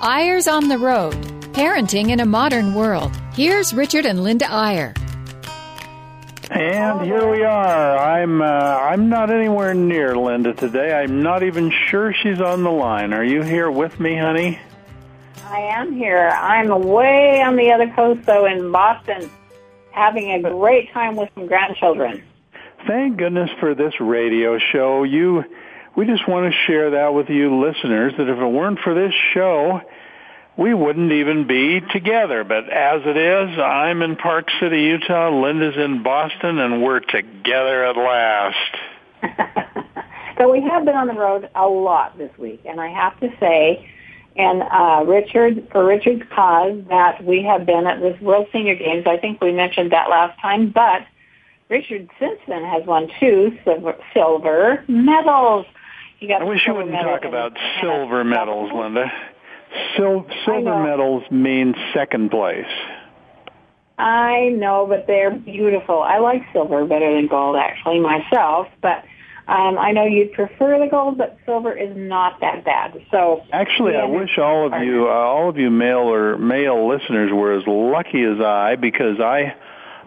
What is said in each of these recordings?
Eyres on the Road Parenting in a Modern World. Here's Richard and Linda Eyre. And here we are. I'm uh, I'm not anywhere near Linda today. I'm not even sure she's on the line. Are you here with me, honey? I am here. I'm way on the other coast, though, in Boston, having a great time with some grandchildren. Thank goodness for this radio show. You, we just want to share that with you listeners. That if it weren't for this show, we wouldn't even be together. But as it is, I'm in Park City, Utah. Linda's in Boston, and we're together at last. so we have been on the road a lot this week, and I have to say, and uh, Richard, for Richard's cause, that we have been at this World Senior Games. I think we mentioned that last time, but Richard since then has won two silver, silver medals. Got I wish you wouldn't talk about silver medals, Linda. Sil- silver medals mean second place. I know, but they're beautiful. I like silver better than gold, actually, myself. But um, I know you'd prefer the gold, but silver is not that bad. So actually, I wish all of you, uh, all of you male or male listeners, were as lucky as I because I.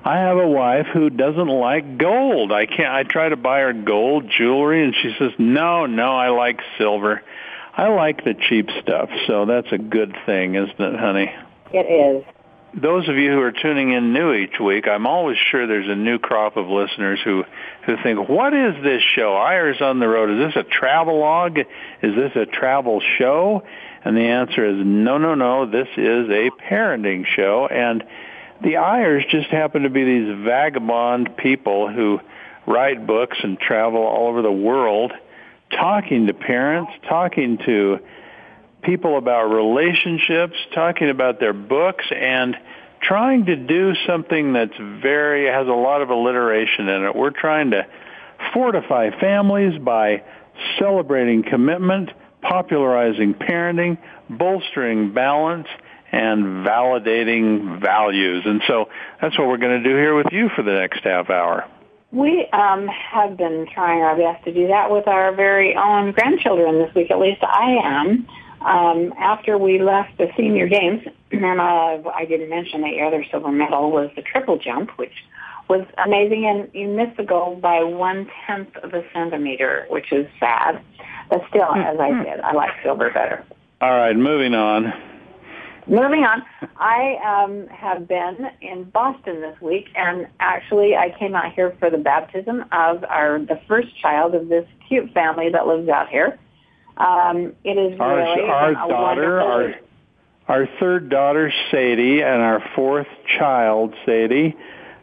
I have a wife who doesn't like gold. I can't. I try to buy her gold jewelry, and she says, "No, no, I like silver." I like the cheap stuff, so that's a good thing, isn't it, honey? It is. Those of you who are tuning in new each week, I'm always sure there's a new crop of listeners who who think, "What is this show? Eyres on the Road? Is this a travel log? Is this a travel show?" And the answer is no, no, no. This is a parenting show, and the Eyres just happen to be these vagabond people who write books and travel all over the world talking to parents, talking to people about relationships, talking about their books, and trying to do something that's very, has a lot of alliteration in it. We're trying to fortify families by celebrating commitment, popularizing parenting, bolstering balance, and validating values. And so that's what we're going to do here with you for the next half hour. We um, have been trying our best to do that with our very own grandchildren this week. At least I am. Um, after we left the senior games, and uh, I didn't mention that the other silver medal was the triple jump, which was amazing. And you missed the gold by one tenth of a centimeter, which is sad. But still, as I hmm. said, I like silver better. All right, moving on. Moving on, I um, have been in Boston this week, and actually, I came out here for the baptism of our the first child of this cute family that lives out here. Um, it is our, really our daughter, our our third daughter Sadie, and our fourth child Sadie,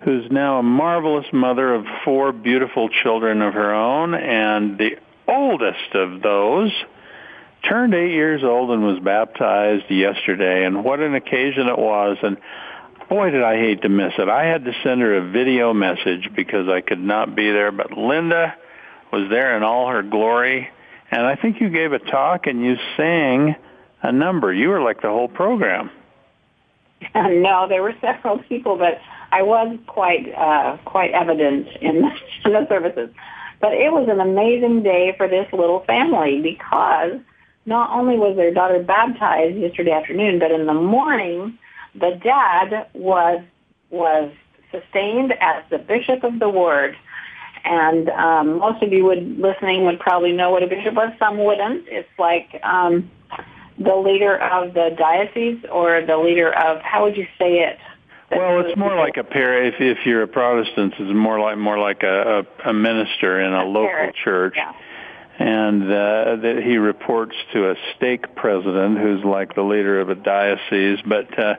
who's now a marvelous mother of four beautiful children of her own, and the oldest of those turned eight years old and was baptized yesterday, and what an occasion it was. And boy, did I hate to miss it. I had to send her a video message because I could not be there, but Linda was there in all her glory. And I think you gave a talk and you sang a number. You were like the whole program. no, there were several people, but I was quite uh, quite evident in the, in the services. But it was an amazing day for this little family because not only was their daughter baptized yesterday afternoon, but in the morning, the dad was was sustained as the bishop of the ward. And um, most of you would listening would probably know what a bishop was. Some wouldn't. It's like um, the leader of the diocese or the leader of how would you say it? Well, it's more like a pair. If if you're a Protestant, it's more like more like a a, a minister in a, a local parish. church. Yeah and uh, that he reports to a stake president who's like the leader of a diocese. But uh,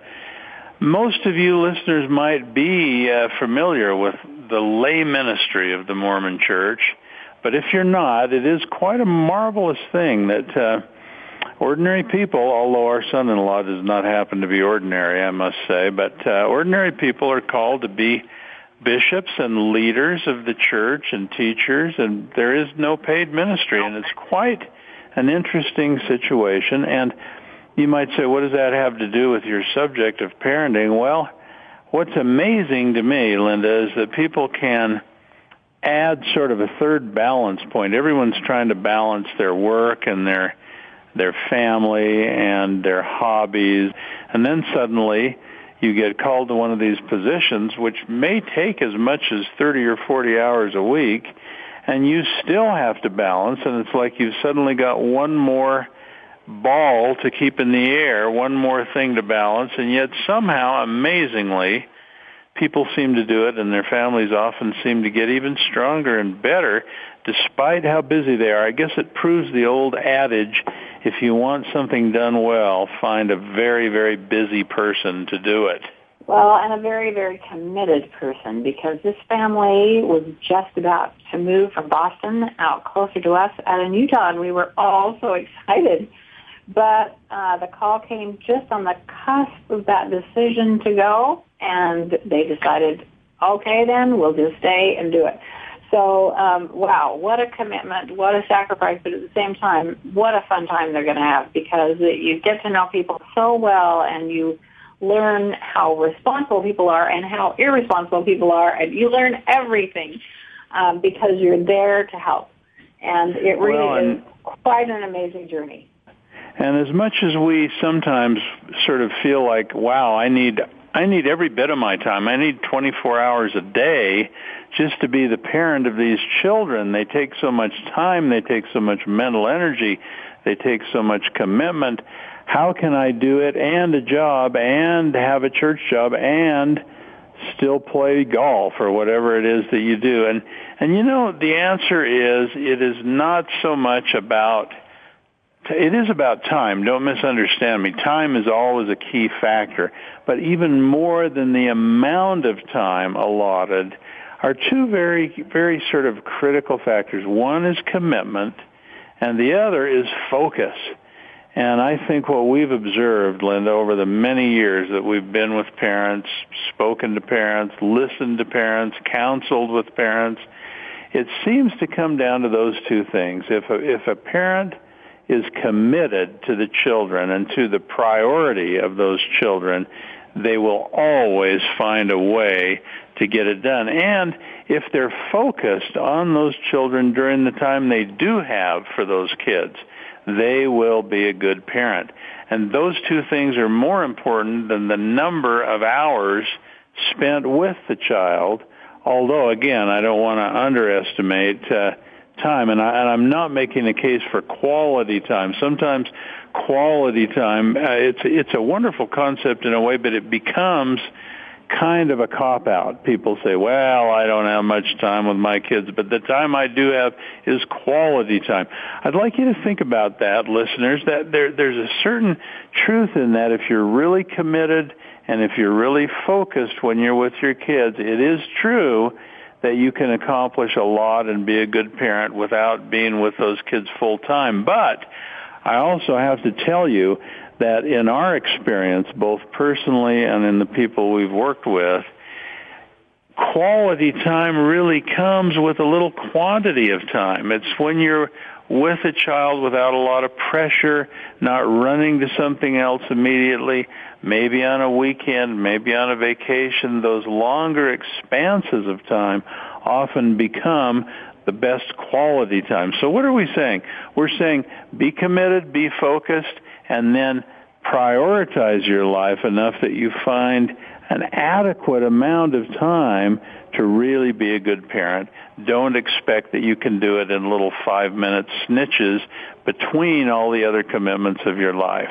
most of you listeners might be uh, familiar with the lay ministry of the Mormon Church, but if you're not, it is quite a marvelous thing that. Uh, ordinary people, although our son-in-law does not happen to be ordinary, I must say, but uh, ordinary people are called to be bishops and leaders of the church and teachers, and there is no paid ministry, and it's quite an interesting situation. And you might say, what does that have to do with your subject of parenting? Well, what's amazing to me, Linda, is that people can add sort of a third balance point. Everyone's trying to balance their work and their their family and their hobbies. And then suddenly you get called to one of these positions, which may take as much as 30 or 40 hours a week, and you still have to balance, and it's like you've suddenly got one more ball to keep in the air, one more thing to balance, and yet somehow, amazingly, people seem to do it and their families often seem to get even stronger and better despite how busy they are. I guess it proves the old adage, if you want something done well, find a very, very busy person to do it. Well, and a very, very committed person because this family was just about to move from Boston out closer to us out in Utah and we were all so excited but uh, the call came just on the cusp of that decision to go, and they decided, okay, then we'll just stay and do it. So, um, wow, what a commitment, what a sacrifice, but at the same time, what a fun time they're going to have because you get to know people so well and you learn how responsible people are and how irresponsible people are, and you learn everything um, because you're there to help. And it really well, and- is quite an amazing journey. And as much as we sometimes sort of feel like, wow, I need I need every bit of my time. I need 24 hours a day just to be the parent of these children. They take so much time, they take so much mental energy, they take so much commitment. How can I do it and a job and have a church job and still play golf or whatever it is that you do? And and you know the answer is it is not so much about it is about time. Don't misunderstand me. Time is always a key factor. But even more than the amount of time allotted are two very, very sort of critical factors. One is commitment and the other is focus. And I think what we've observed, Linda, over the many years that we've been with parents, spoken to parents, listened to parents, counseled with parents, it seems to come down to those two things. If a, if a parent is committed to the children and to the priority of those children, they will always find a way to get it done. And if they're focused on those children during the time they do have for those kids, they will be a good parent. And those two things are more important than the number of hours spent with the child. Although, again, I don't want to underestimate uh, time, and, I, I'm not making a case for quality time. Sometimes quality time, uh, it's it's a wonderful concept in a way, but it becomes kind of a cop out. People say, "Well, I don't have much time with my kids, but the time I do have is quality time." I'd like you to think about that, listeners. That there there's a certain truth in that if you're really committed and if you're really focused when you're with your kids, it is true that you can accomplish a lot and be a good parent without being with those kids full time. But I also have to tell you that in our experience, both personally and in the people we've worked with, quality time really comes with a little quantity of time. It's when you're with a child without a lot of pressure, not running to something else immediately, maybe on a weekend, maybe on a vacation, those longer expanses of time often become the best quality time. So what are we saying? We're saying be committed, be focused, and then prioritize your life enough that you find an adequate amount of time to really be a good parent. Don't expect that you can do it in little five minute snitches between all the other commitments of your life.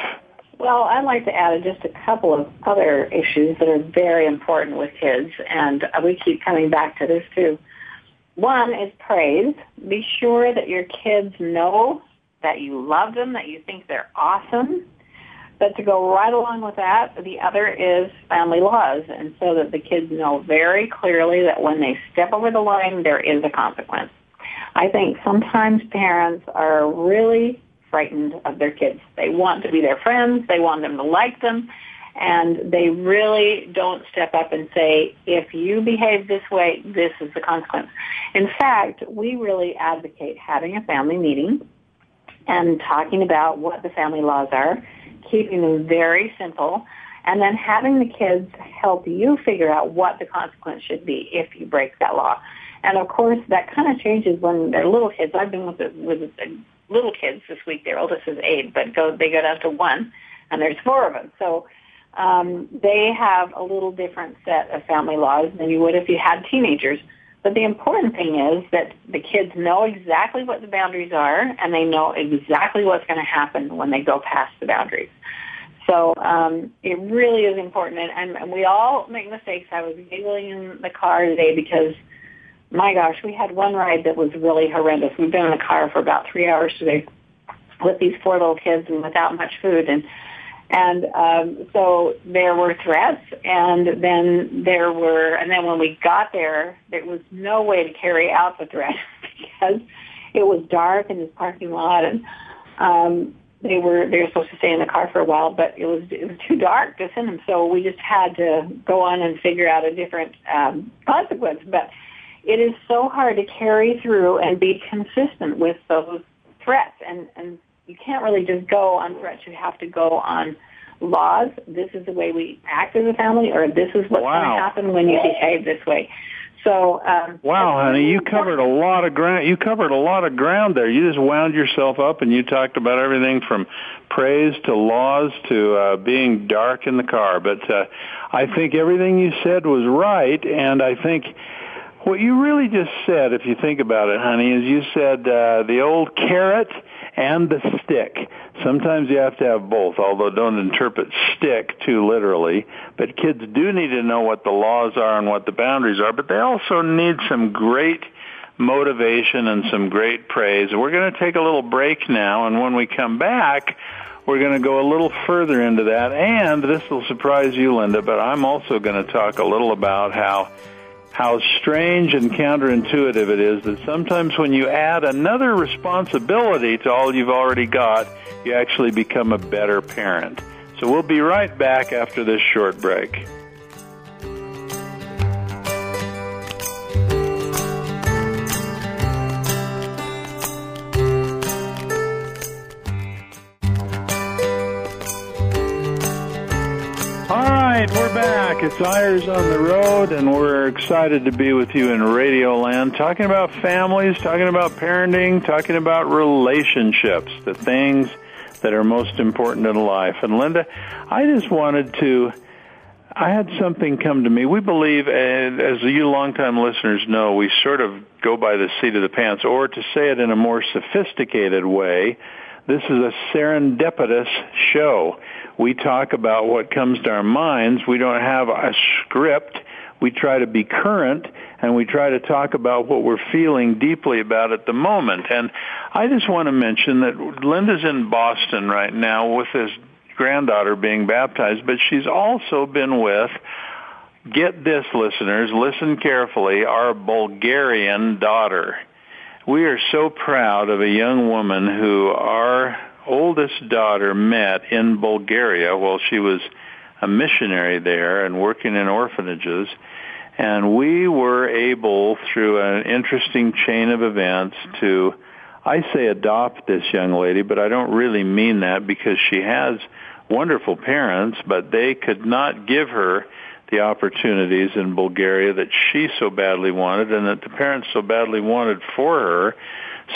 Well, I'd like to add just a couple of other issues that are very important with kids, and we keep coming back to this too. One is praise. Be sure that your kids know that you love them, that you think they're awesome. But to go right along with that, the other is family laws, and so that the kids know very clearly that when they step over the line, there is a consequence. I think sometimes parents are really frightened of their kids. They want to be their friends. They want them to like them. And they really don't step up and say, if you behave this way, this is the consequence. In fact, we really advocate having a family meeting and talking about what the family laws are, keeping them very simple, and then having the kids help you figure out what the consequence should be if you break that law. And of course, that kind of changes when they're little kids. I've been with, with little kids this week. Their oldest is eight, but go they go down to one, and there's four of them. So um, they have a little different set of family laws than you would if you had teenagers. But the important thing is that the kids know exactly what the boundaries are, and they know exactly what's going to happen when they go past the boundaries. So um, it really is important, and, and we all make mistakes. I was giggling in the car today because, my gosh, we had one ride that was really horrendous. We've been in the car for about three hours today with these four little kids and without much food, and and um, so there were threats, and then there were, and then when we got there, there was no way to carry out the threat because it was dark in this parking lot, and um, they were they were supposed to stay in the car for a while, but it was it was too dark to send them. So we just had to go on and figure out a different um, consequence. But it is so hard to carry through and be consistent with those threats, and and you can't really just go on threats. You have to go on laws. This is the way we act as a family, or this is what's wow. going to happen when you behave this way. So um, wow, honey, you covered a lot of ground. You covered a lot of ground there. You just wound yourself up, and you talked about everything from praise to laws to uh, being dark in the car. But uh, I think everything you said was right, and I think what you really just said, if you think about it, honey, is you said uh, the old carrot and the stick. Sometimes you have to have both, although don't interpret stick too literally. But kids do need to know what the laws are and what the boundaries are, but they also need some great motivation and some great praise. We're going to take a little break now, and when we come back, we're going to go a little further into that. And this will surprise you, Linda, but I'm also going to talk a little about how how strange and counterintuitive it is that sometimes when you add another responsibility to all you've already got, you actually become a better parent. So we'll be right back after this short break. Back. It's Eyres on the Road, and we're excited to be with you in Radio Land, talking about families, talking about parenting, talking about relationships, the things that are most important in life. And Linda, I just wanted to, I had something come to me. We believe, and as you longtime listeners know, we sort of go by the seat of the pants, or to say it in a more sophisticated way, this is a serendipitous show we talk about what comes to our minds. We don't have a script. We try to be current and we try to talk about what we're feeling deeply about at the moment. And I just want to mention that Linda's in Boston right now with his granddaughter being baptized, but she's also been with get this listeners, listen carefully, our Bulgarian daughter. We are so proud of a young woman who our oldest daughter met in Bulgaria while she was a missionary there and working in orphanages. And we were able, through an interesting chain of events, to, I say adopt this young lady, but I don't really mean that because she has wonderful parents, but they could not give her the opportunities in Bulgaria that she so badly wanted and that the parents so badly wanted for her.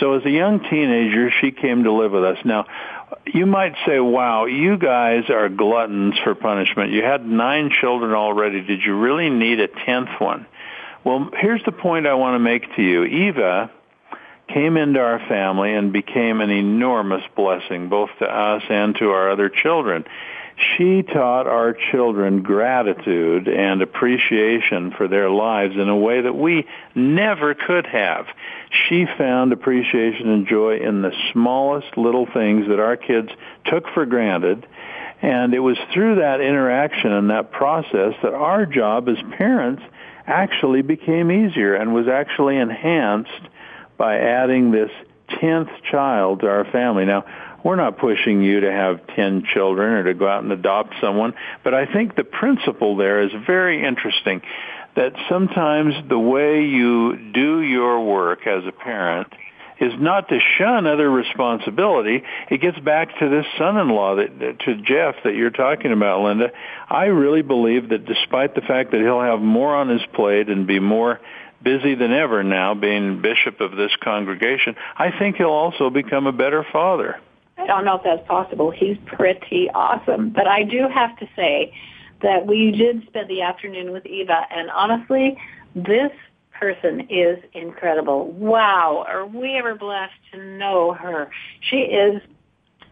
So as a young teenager, she came to live with us. Now, you might say, wow, you guys are gluttons for punishment. You had nine children already. Did you really need a tenth one? Well, here's the point I want to make to you. Eva came into our family and became an enormous blessing, both to us and to our other children. She taught our children gratitude and appreciation for their lives in a way that we never could have she found appreciation and joy in the smallest little things that our kids took for granted. And it was through that interaction and that process that our job as parents actually became easier and was actually enhanced by adding this 10th child to our family. Now, we're not pushing you to have 10 children or to go out and adopt someone, but I think the principle there is very interesting that sometimes the way you do your work as a parent is not to shun other responsibility. It gets back to this son-in-law that, to Jeff that you're talking about, Linda. I really believe that despite the fact that he'll have more on his plate and be more busy than ever now being bishop of this congregation, I think he'll also become a better father. I don't know if that's possible. He's pretty awesome. But I do have to say that we did spend the afternoon with Eva, and honestly, this person is incredible. Wow, are we ever blessed to know her? She is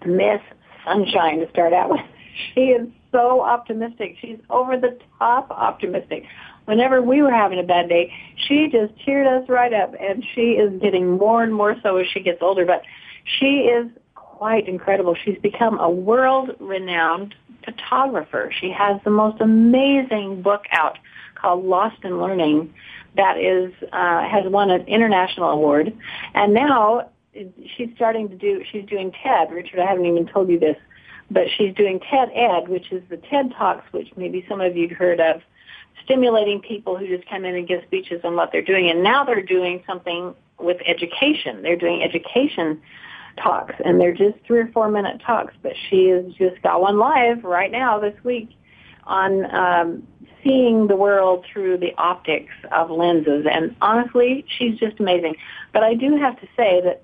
Miss Sunshine to start out with. She is so optimistic. She's over the top optimistic. Whenever we were having a bad day, she just cheered us right up, and she is getting more and more so as she gets older. But she is quite incredible. She's become a world-renowned photographer. She has the most amazing book out called Lost in Learning that is uh, has won an international award, and now she's starting to do. She's doing TED. Richard, I haven't even told you this, but she's doing TED Ed, which is the TED Talks, which maybe some of you've heard of, stimulating people who just come in and give speeches on what they're doing. And now they're doing something with education. They're doing education talks, and they're just three or four minute talks. But she has just got one live right now this week on um, seeing the world through the optics of lenses. And honestly, she's just amazing. But I do have to say that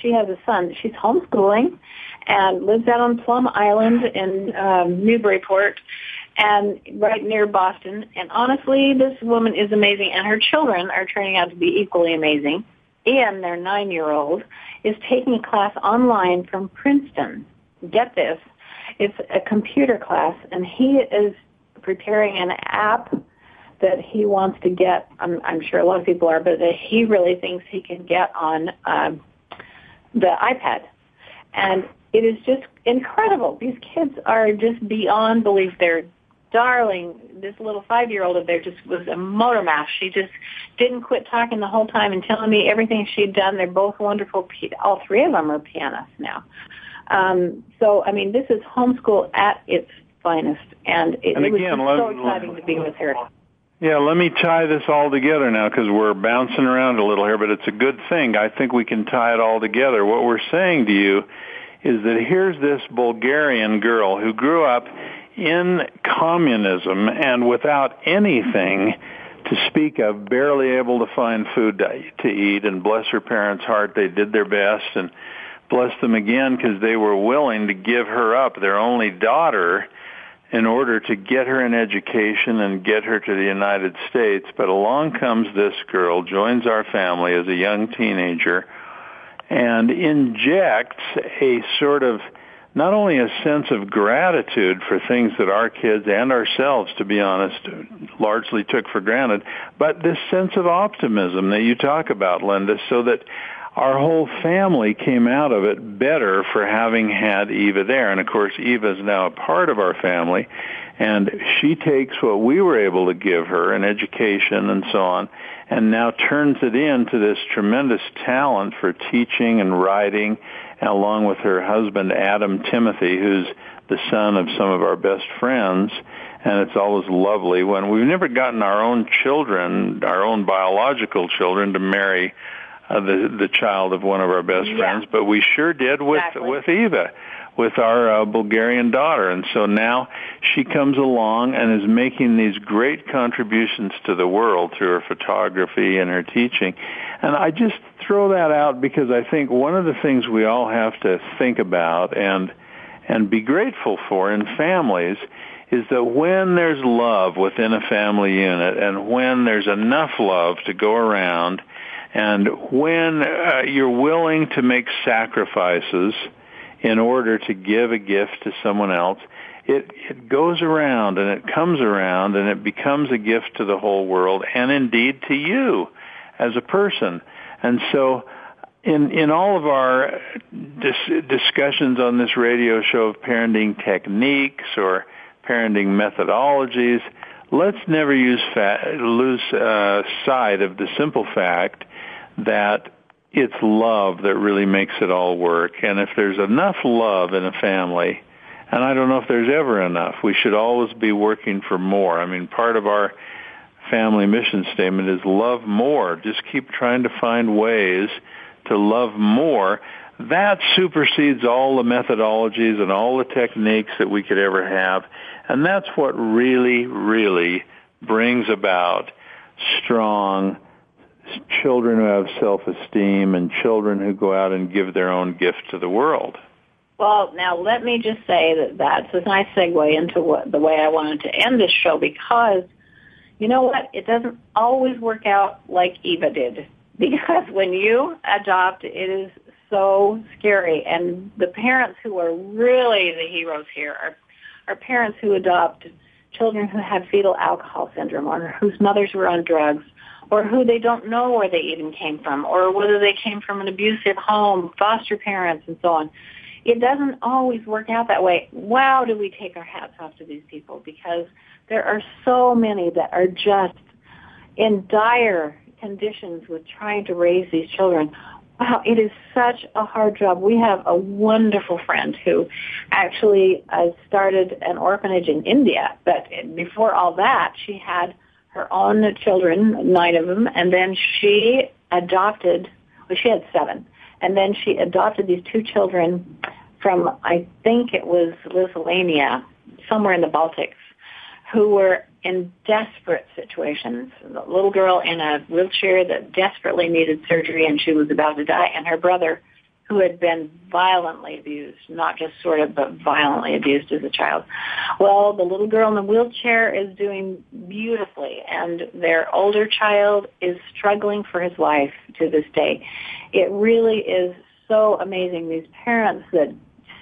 she has a son. She's homeschooling and lives out on Plum Island in um, Newburyport and right near Boston. And honestly, this woman is amazing, and her children are turning out to be equally amazing. Ian, their nine-year-old, is taking a class online from Princeton. Get this. It's a computer class, and he is preparing an app that he wants to get. I'm, I'm sure a lot of people are, but that he really thinks he can get on um, the iPad. And it is just incredible. These kids are just beyond belief. They're darling. This little five-year-old of there just was a motor mouth. She just didn't quit talking the whole time and telling me everything she'd done. They're both wonderful. All three of them are pianists now. Um, so, I mean, this is homeschool at its finest, and it, and again, it was so exciting to be with her. Yeah, let me tie this all together now because we're bouncing around a little here, but it's a good thing. I think we can tie it all together. What we're saying to you is that here's this Bulgarian girl who grew up in communism and without anything to speak of, barely able to find food to eat, and bless her parents' heart, they did their best, and bless them again because they were willing to give her up, their only daughter, in order to get her an education and get her to the United States. But along comes this girl, joins our family as a young teenager, and injects a sort of not only a sense of gratitude for things that our kids and ourselves, to be honest, largely took for granted, but this sense of optimism that you talk about, Linda, so that our whole family came out of it better for having had Eva there. And of course, Eva is now a part of our family, and she takes what we were able to give her, an education and so on, and now turns it into this tremendous talent for teaching and writing, along with her husband Adam Timothy, who's the son of some of our best friends. And it's always lovely when we've never gotten our own children, our own biological children, to marry uh, the the child of one of our best yeah. friends, but we sure did with exactly. with Eva, with our uh, Bulgarian daughter, and so now she comes along and is making these great contributions to the world through her photography and her teaching, and I just throw that out because I think one of the things we all have to think about and and be grateful for in families is that when there's love within a family unit and when there's enough love to go around and when uh, you're willing to make sacrifices in order to give a gift to someone else, it, it goes around and it comes around and it becomes a gift to the whole world and indeed to you as a person. And so in, in all of our dis- discussions on this radio show of parenting techniques or parenting methodologies, let's never use fa- lose uh, sight of the simple fact that it's love that really makes it all work. And if there's enough love in a family, and I don't know if there's ever enough, we should always be working for more. I mean, part of our family mission statement is love more. Just keep trying to find ways to love more. That supersedes all the methodologies and all the techniques that we could ever have. And that's what really, really brings about strong, children who have self-esteem and children who go out and give their own gift to the world. Well, now let me just say that that's a nice segue into what, the way I wanted to end this show because you know what? It doesn't always work out like Eva did because when you adopt, it is so scary. And the parents who are really the heroes here are, are parents who adopt children who have fetal alcohol syndrome or whose mothers were on drugs or who they don't know where they even came from or whether they came from an abusive home, foster parents and so on. It doesn't always work out that way. Wow, do we take our hats off to these people because there are so many that are just in dire conditions with trying to raise these children. Wow, it is such a hard job. We have a wonderful friend who actually uh, started an orphanage in India, but before all that, she had her own children, nine of them, and then she adopted, well, she had seven, and then she adopted these two children from, I think it was Lithuania, somewhere in the Baltics, who were in desperate situations. A little girl in a wheelchair that desperately needed surgery and she was about to die, and her brother who had been violently abused, not just sort of, but violently abused as a child. Well, the little girl in the wheelchair is doing beautifully, and their older child is struggling for his life to this day. It really is so amazing, these parents that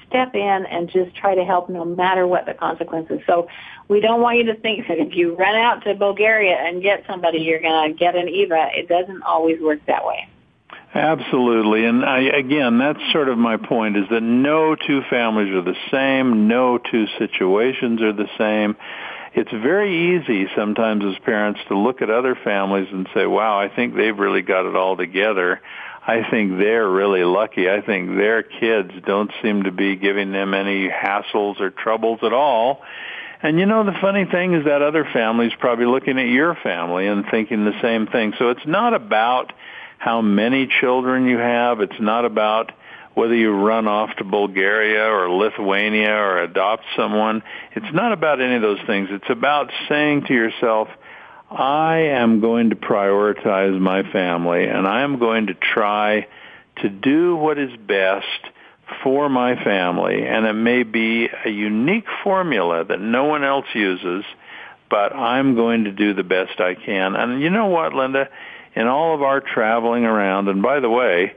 step in and just try to help no matter what the consequences. So we don't want you to think that if you run out to Bulgaria and get somebody, you're going to get an EVA. It doesn't always work that way. Absolutely. And I, again, that's sort of my point is that no two families are the same. No two situations are the same. It's very easy sometimes as parents to look at other families and say, wow, I think they've really got it all together. I think they're really lucky. I think their kids don't seem to be giving them any hassles or troubles at all. And you know, the funny thing is that other family's probably looking at your family and thinking the same thing. So it's not about how many children you have. It's not about whether you run off to Bulgaria or Lithuania or adopt someone. It's not about any of those things. It's about saying to yourself, I am going to prioritize my family and I am going to try to do what is best for my family. And it may be a unique formula that no one else uses, but I'm going to do the best I can. And you know what, Linda? In all of our traveling around, and by the way,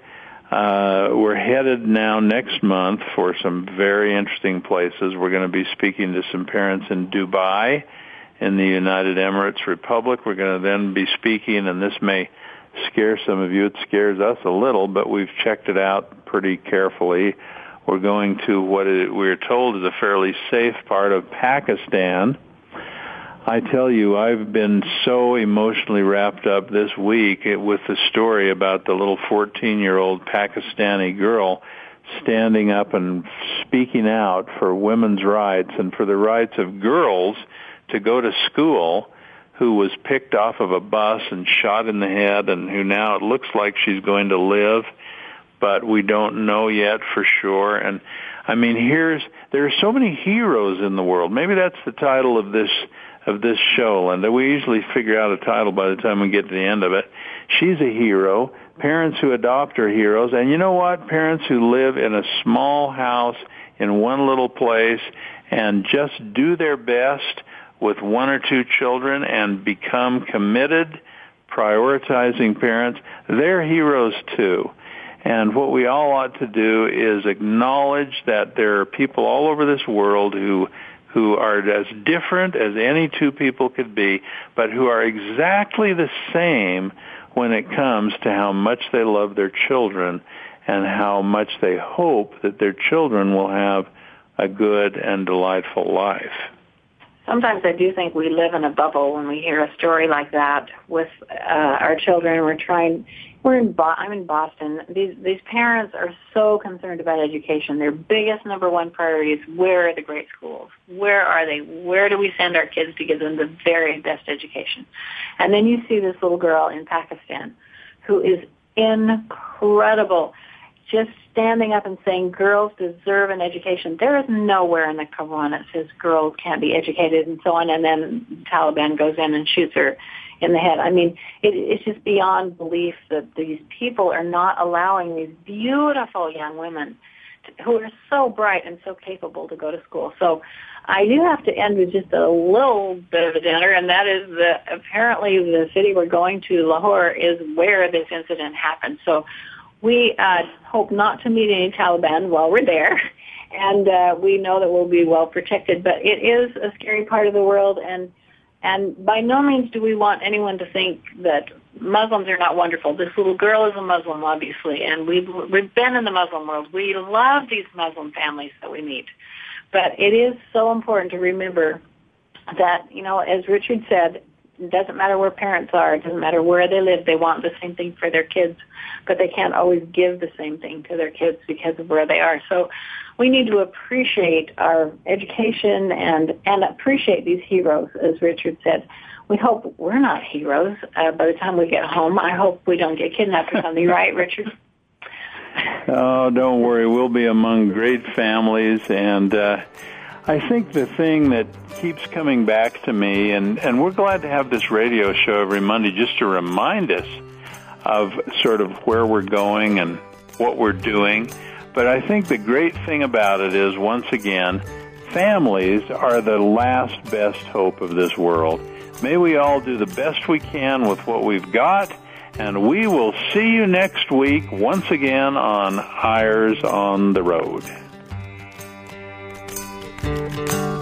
uh, we're headed now next month for some very interesting places. We're going to be speaking to some parents in Dubai in the United Emirates Republic. We're going to then be speaking, and this may scare some of you. It scares us a little, but we've checked it out pretty carefully. We're going to what we're told is a fairly safe part of Pakistan. I tell you, I've been so emotionally wrapped up this week with the story about the little 14-year-old Pakistani girl standing up and speaking out for women's rights and for the rights of girls to go to school who was picked off of a bus and shot in the head and who now it looks like she's going to live but we don't know yet for sure. And i mean here's there are so many heroes in the world. Maybe that's the title of this of this show linda. We usually figure out a title by the time we get to the end of it. She's a hero. Parents who adopt are heroes. And you know what? Parents who live in a small house in one little place and just do their best with one or two children and become committed, prioritizing parents, they're heroes too. And what we all ought to do is acknowledge that there are people all over this world who who are as different as any two people could be, but who are exactly the same when it comes to how much they love their children and how much they hope that their children will have a good and delightful life sometimes I do think we live in a bubble when we hear a story like that with uh, our children. We're trying. We're in. Bo- I'm in Boston. These these parents are so concerned about education. Their biggest number one priority is where are the great schools? Where are they? Where do we send our kids to give them the very best education? And then you see this little girl in Pakistan who is incredible just standing up and saying girls deserve an education. There is nowhere in the Quran that says girls can't be educated and so on, and then Taliban goes in and shoots her in the head. I mean, it, it's just beyond belief that these people are not allowing these beautiful young women who are so bright and so capable to go to school. So I do have to end with just a little bit of a dinner, and that is that apparently the city we're going to, Lahore, is where this incident happened. So we uh, hope not to meet any Taliban while we're there, and uh, we know that we'll be well protected. But it is a scary part of the world, and and by no means do we want anyone to think that Muslims are not wonderful. This little girl is a Muslim, obviously, and we've we've been in the Muslim world. We love these Muslim families that we meet, but it is so important to remember that you know, as Richard said, it doesn't matter where parents are. It doesn't matter where they live. They want the same thing for their kids, but they can't always give the same thing to their kids because of where they are. So we need to appreciate our education and, and appreciate these heroes, as Richard said. We hope we're not heroes uh, by the time we get home. I hope we don't get kidnapped or something, right, Richard? Oh, don't worry. We'll be among great families and, uh, I think the thing that keeps coming back to me, and, and we're glad to have this radio show every Monday just to remind us of sort of where we're going and what we're doing. But I think the great thing about it is, once again, families are the last best hope of this world. May we all do the best we can with what we've got, and we will see you next week once again on Eyres on the Road. Thank you.